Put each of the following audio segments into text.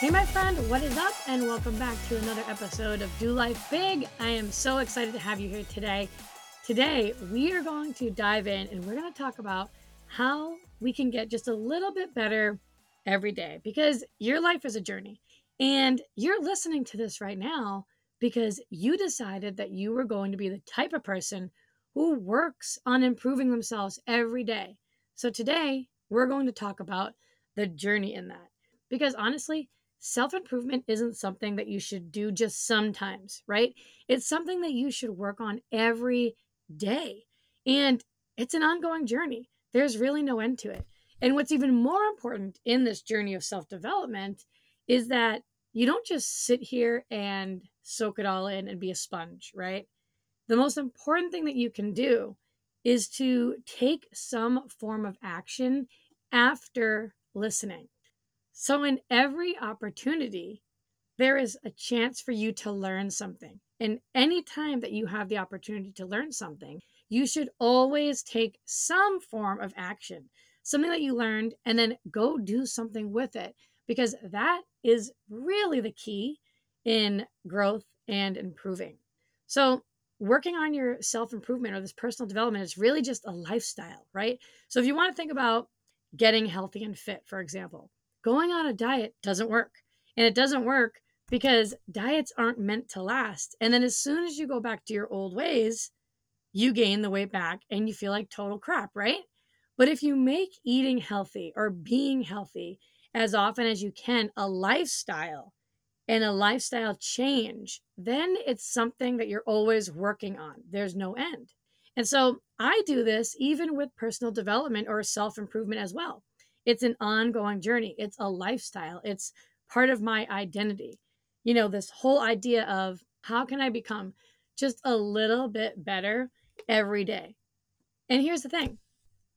Hey, my friend, what is up? And welcome back to another episode of Do Life Big. I am so excited to have you here today. Today, we are going to dive in and we're going to talk about how we can get just a little bit better every day because your life is a journey. And you're listening to this right now because you decided that you were going to be the type of person who works on improving themselves every day. So today, we're going to talk about the journey in that. Because honestly, self improvement isn't something that you should do just sometimes, right? It's something that you should work on every day. And it's an ongoing journey. There's really no end to it. And what's even more important in this journey of self development is that you don't just sit here and soak it all in and be a sponge, right? The most important thing that you can do is to take some form of action after listening. So, in every opportunity, there is a chance for you to learn something. And any time that you have the opportunity to learn something, you should always take some form of action, something that you learned, and then go do something with it because that is really the key in growth and improving. So, working on your self improvement or this personal development is really just a lifestyle, right? So, if you want to think about getting healthy and fit, for example, going on a diet doesn't work. And it doesn't work because diets aren't meant to last. And then as soon as you go back to your old ways, you gain the weight back and you feel like total crap, right? But if you make eating healthy or being healthy as often as you can a lifestyle and a lifestyle change, then it's something that you're always working on. There's no end. And so I do this even with personal development or self improvement as well. It's an ongoing journey, it's a lifestyle, it's part of my identity. You know, this whole idea of how can I become just a little bit better every day? And here's the thing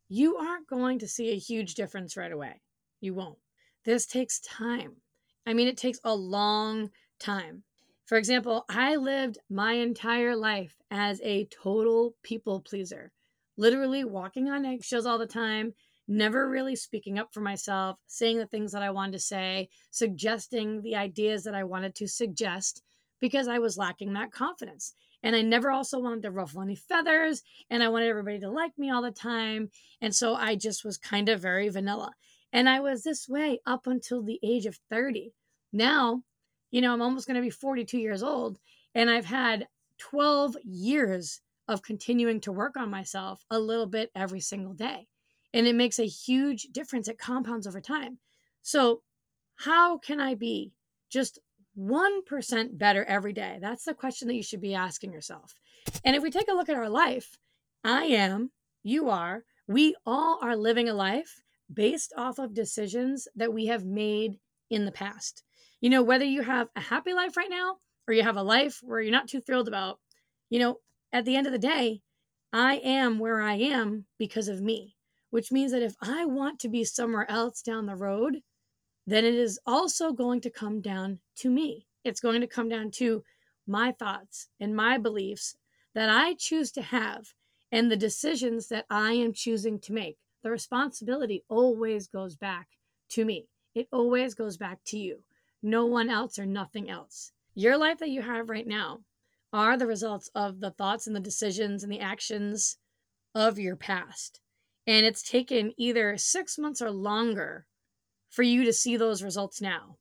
you aren't going to see a huge difference right away. You won't. This takes time. I mean, it takes a long time. For example, I lived my entire life as a total people pleaser, literally walking on eggshells all the time, never really speaking up for myself, saying the things that I wanted to say, suggesting the ideas that I wanted to suggest because I was lacking that confidence. And I never also wanted to ruffle any feathers, and I wanted everybody to like me all the time. And so I just was kind of very vanilla. And I was this way up until the age of 30. Now, you know, I'm almost going to be 42 years old, and I've had 12 years of continuing to work on myself a little bit every single day. And it makes a huge difference. It compounds over time. So, how can I be just 1% better every day? That's the question that you should be asking yourself. And if we take a look at our life, I am, you are, we all are living a life based off of decisions that we have made in the past. You know, whether you have a happy life right now or you have a life where you're not too thrilled about, you know, at the end of the day, I am where I am because of me, which means that if I want to be somewhere else down the road, then it is also going to come down to me. It's going to come down to my thoughts and my beliefs that I choose to have and the decisions that I am choosing to make the responsibility always goes back to me. It always goes back to you. No one else or nothing else. Your life that you have right now are the results of the thoughts and the decisions and the actions of your past. And it's taken either six months or longer for you to see those results now.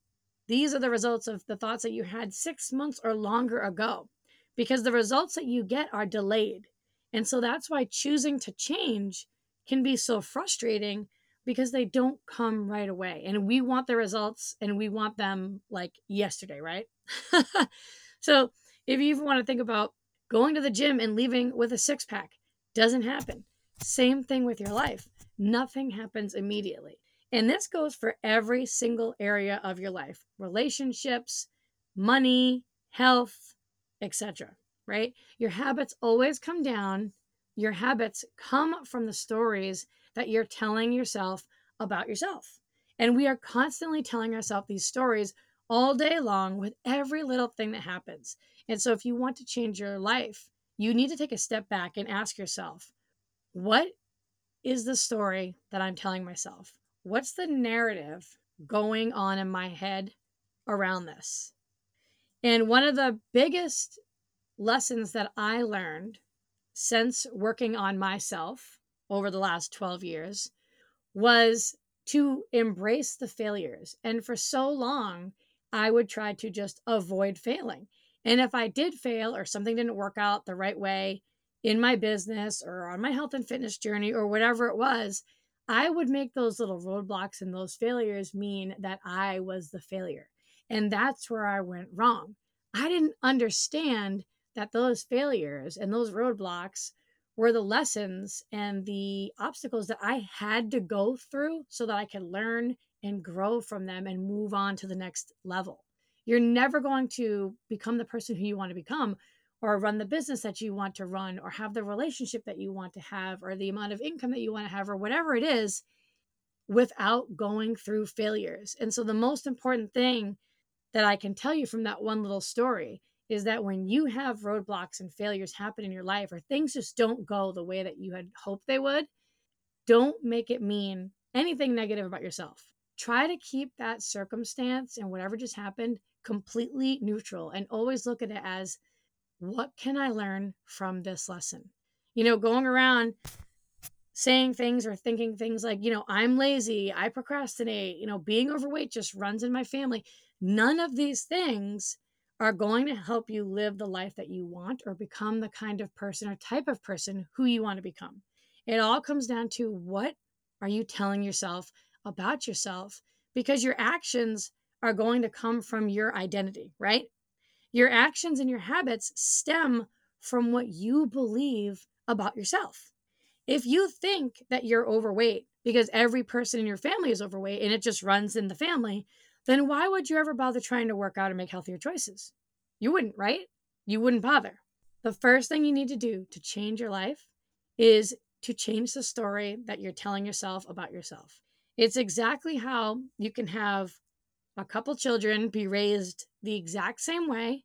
these are the results of the thoughts that you had six months or longer ago because the results that you get are delayed. And so that's why choosing to change can be so frustrating because they don't come right away. And we want the results and we want them like yesterday, right? so if you even want to think about going to the gym and leaving with a six pack, doesn't happen. Same thing with your life. Nothing happens immediately. And this goes for every single area of your life relationships, money, health, etc. Right? Your habits always come down. Your habits come from the stories that you're telling yourself about yourself. And we are constantly telling ourselves these stories all day long with every little thing that happens. And so, if you want to change your life, you need to take a step back and ask yourself, what is the story that I'm telling myself? What's the narrative going on in my head around this? And one of the biggest lessons that I learned since working on myself over the last 12 years was to embrace the failures. And for so long, I would try to just avoid failing. And if I did fail or something didn't work out the right way in my business or on my health and fitness journey or whatever it was, I would make those little roadblocks and those failures mean that I was the failure. And that's where I went wrong. I didn't understand that those failures and those roadblocks were the lessons and the obstacles that I had to go through so that I could learn and grow from them and move on to the next level. You're never going to become the person who you want to become or run the business that you want to run or have the relationship that you want to have or the amount of income that you want to have or whatever it is without going through failures. And so the most important thing that I can tell you from that one little story is that when you have roadblocks and failures happen in your life or things just don't go the way that you had hoped they would, don't make it mean anything negative about yourself. Try to keep that circumstance and whatever just happened completely neutral and always look at it as what can I learn from this lesson? You know, going around saying things or thinking things like, you know, I'm lazy, I procrastinate, you know, being overweight just runs in my family. None of these things are going to help you live the life that you want or become the kind of person or type of person who you want to become. It all comes down to what are you telling yourself about yourself because your actions are going to come from your identity, right? Your actions and your habits stem from what you believe about yourself. If you think that you're overweight because every person in your family is overweight and it just runs in the family, then why would you ever bother trying to work out and make healthier choices? You wouldn't, right? You wouldn't bother. The first thing you need to do to change your life is to change the story that you're telling yourself about yourself. It's exactly how you can have a couple children be raised the exact same way,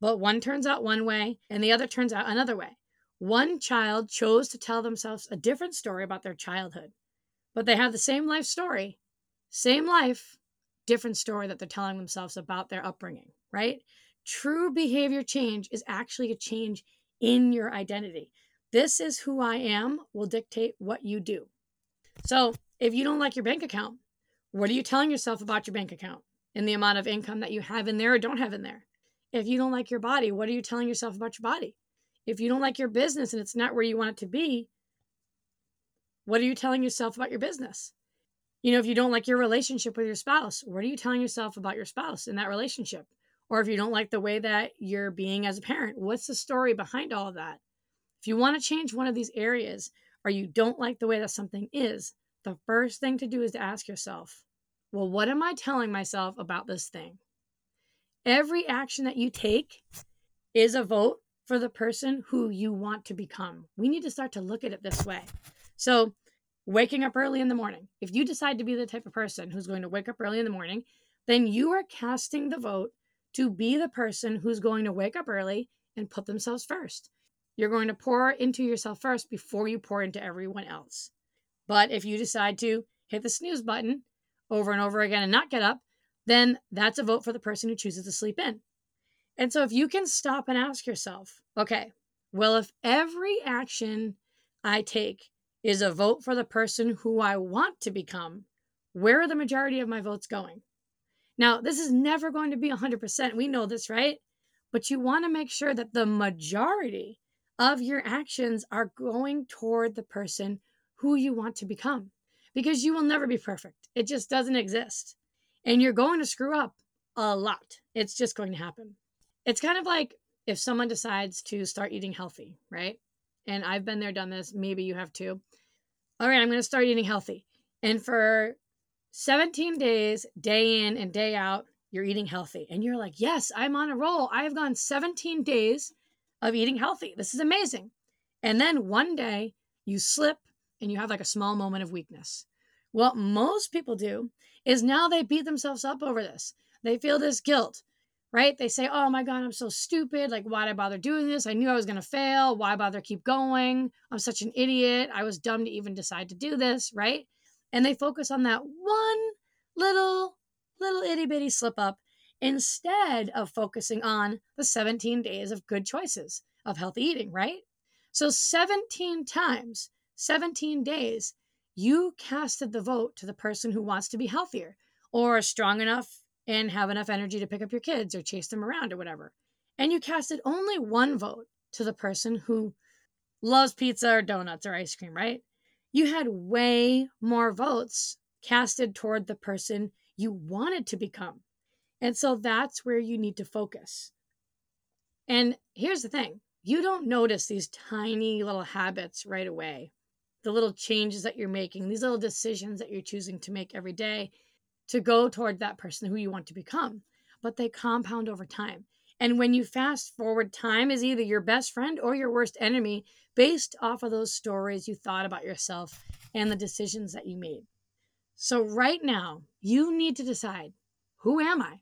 but one turns out one way and the other turns out another way. One child chose to tell themselves a different story about their childhood, but they have the same life story, same life, different story that they're telling themselves about their upbringing, right? True behavior change is actually a change in your identity. This is who I am will dictate what you do. So, if you don't like your bank account, what are you telling yourself about your bank account and the amount of income that you have in there or don't have in there? If you don't like your body, what are you telling yourself about your body? If you don't like your business and it's not where you want it to be, what are you telling yourself about your business? You know, if you don't like your relationship with your spouse, what are you telling yourself about your spouse in that relationship? Or if you don't like the way that you're being as a parent, what's the story behind all of that? If you want to change one of these areas or you don't like the way that something is, the first thing to do is to ask yourself, well, what am I telling myself about this thing? Every action that you take is a vote for the person who you want to become. We need to start to look at it this way. So, waking up early in the morning. If you decide to be the type of person who's going to wake up early in the morning, then you are casting the vote to be the person who's going to wake up early and put themselves first. You're going to pour into yourself first before you pour into everyone else. But if you decide to hit the snooze button over and over again and not get up, then that's a vote for the person who chooses to sleep in. And so if you can stop and ask yourself, okay, well, if every action I take is a vote for the person who I want to become, where are the majority of my votes going? Now, this is never going to be 100%. We know this, right? But you want to make sure that the majority of your actions are going toward the person who you want to become because you will never be perfect. It just doesn't exist. And you're going to screw up a lot. It's just going to happen. It's kind of like if someone decides to start eating healthy, right? And I've been there, done this. Maybe you have too. All right, I'm going to start eating healthy. And for 17 days, day in and day out, you're eating healthy. And you're like, yes, I'm on a roll. I've gone 17 days of eating healthy. This is amazing. And then one day you slip and you have like a small moment of weakness. What most people do is now they beat themselves up over this. They feel this guilt, right? They say, oh my God, I'm so stupid. Like, why'd I bother doing this? I knew I was going to fail. Why bother keep going? I'm such an idiot. I was dumb to even decide to do this, right? And they focus on that one little, little itty bitty slip up instead of focusing on the 17 days of good choices of healthy eating, right? So 17 times, 17 days, you casted the vote to the person who wants to be healthier or strong enough and have enough energy to pick up your kids or chase them around or whatever. And you casted only one vote to the person who loves pizza or donuts or ice cream, right? You had way more votes casted toward the person you wanted to become. And so that's where you need to focus. And here's the thing you don't notice these tiny little habits right away, the little changes that you're making, these little decisions that you're choosing to make every day to go toward that person who you want to become, but they compound over time. And when you fast forward, time is either your best friend or your worst enemy based off of those stories you thought about yourself and the decisions that you made. So, right now, you need to decide who am I?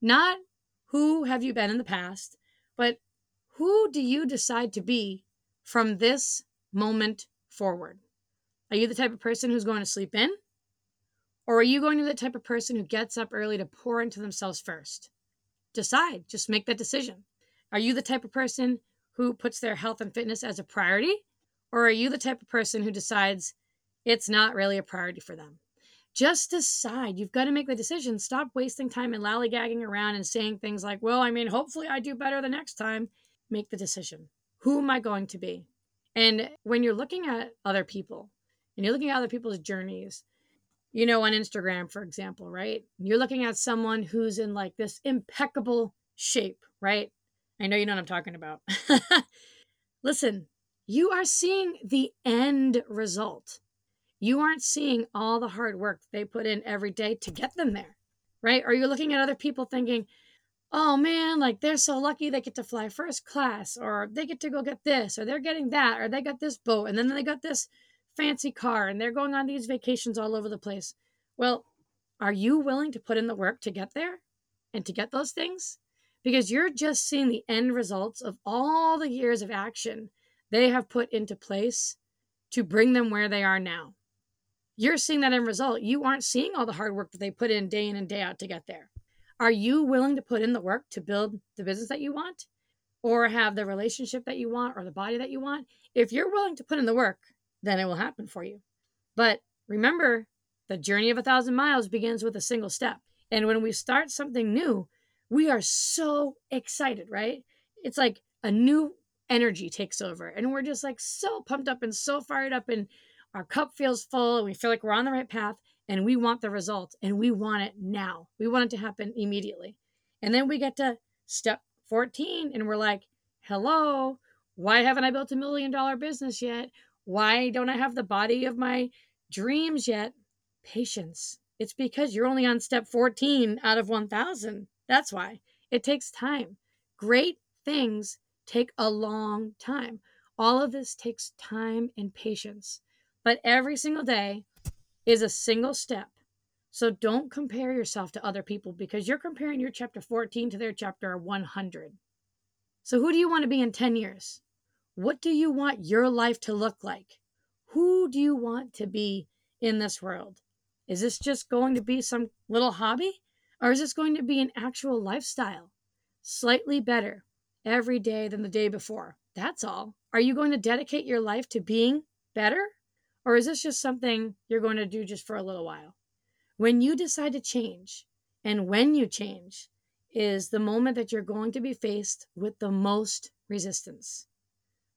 Not who have you been in the past, but who do you decide to be from this moment forward? Are you the type of person who's going to sleep in? Or are you going to be the type of person who gets up early to pour into themselves first? Decide, just make that decision. Are you the type of person who puts their health and fitness as a priority? Or are you the type of person who decides it's not really a priority for them? Just decide. You've got to make the decision. Stop wasting time and lollygagging around and saying things like, well, I mean, hopefully I do better the next time. Make the decision. Who am I going to be? And when you're looking at other people and you're looking at other people's journeys, you know, on Instagram, for example, right? You're looking at someone who's in like this impeccable shape, right? I know you know what I'm talking about. Listen, you are seeing the end result. You aren't seeing all the hard work they put in every day to get them there, right? Or you're looking at other people thinking, oh man, like they're so lucky they get to fly first class, or they get to go get this, or they're getting that, or they got this boat, and then they got this fancy car and they're going on these vacations all over the place. Well, are you willing to put in the work to get there and to get those things? Because you're just seeing the end results of all the years of action they have put into place to bring them where they are now. You're seeing that end result. You aren't seeing all the hard work that they put in day in and day out to get there. Are you willing to put in the work to build the business that you want or have the relationship that you want or the body that you want? If you're willing to put in the work, then it will happen for you. But remember, the journey of a thousand miles begins with a single step. And when we start something new, we are so excited, right? It's like a new energy takes over, and we're just like so pumped up and so fired up, and our cup feels full, and we feel like we're on the right path, and we want the result, and we want it now. We want it to happen immediately. And then we get to step 14, and we're like, hello, why haven't I built a million dollar business yet? Why don't I have the body of my dreams yet? Patience. It's because you're only on step 14 out of 1000. That's why. It takes time. Great things take a long time. All of this takes time and patience. But every single day is a single step. So don't compare yourself to other people because you're comparing your chapter 14 to their chapter 100. So who do you want to be in 10 years? What do you want your life to look like? Who do you want to be in this world? Is this just going to be some little hobby? Or is this going to be an actual lifestyle? Slightly better every day than the day before. That's all. Are you going to dedicate your life to being better? Or is this just something you're going to do just for a little while? When you decide to change, And when you change is the moment that you're going to be faced with the most resistance.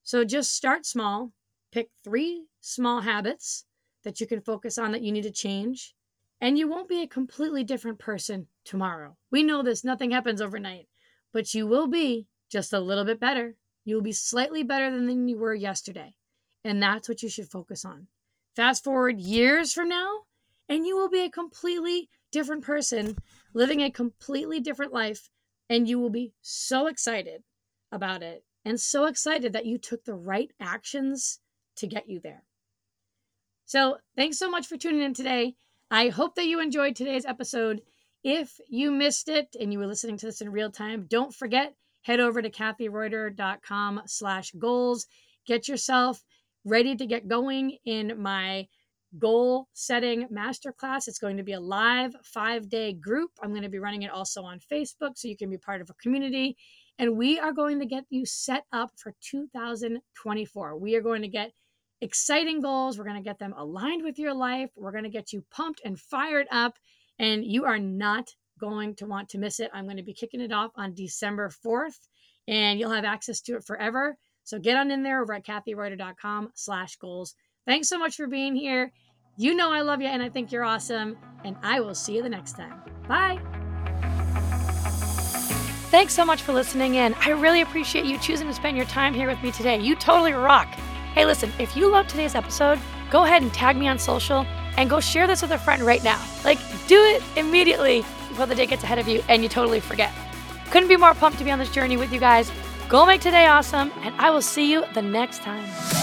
So just start small, pick three small habits that you can focus on that you need to change, and you won't be a completely different person tomorrow. We know this, nothing happens overnight, but you will be just a little bit better. You'll be slightly better than you were yesterday. And that's what you should focus on. Fast forward years from now, and you will be a completely different person living a completely different life. And you will be so excited about it and so excited that you took the right actions to get you there. So, thanks so much for tuning in today. I hope that you enjoyed today's episode. If you missed it and you were listening to this in real time, don't forget, head over to kathireuter.com slash goals. Get yourself ready to get going in my goal setting masterclass. It's going to be a live five day group. I'm going to be running it also on Facebook so you can be part of a community. And we are going to get you set up for 2024. We are going to get exciting goals. We're going to get them aligned with your life. We're going to get you pumped and fired up. And you are not going to want to miss it. I'm going to be kicking it off on December 4th, and you'll have access to it forever. So get on in there over at kathireuter.com slash goals. Thanks so much for being here. You know I love you and I think you're awesome. And I will see you the next time. Bye. Thanks so much for listening in. I really appreciate you choosing to spend your time here with me today. You totally rock. Hey, listen, if you love today's episode, go ahead and tag me on social and go share this with a friend right now. Like, do it immediately before the day gets ahead of you and you totally forget. Couldn't be more pumped to be on this journey with you guys. Go make today awesome, and I will see you the next time.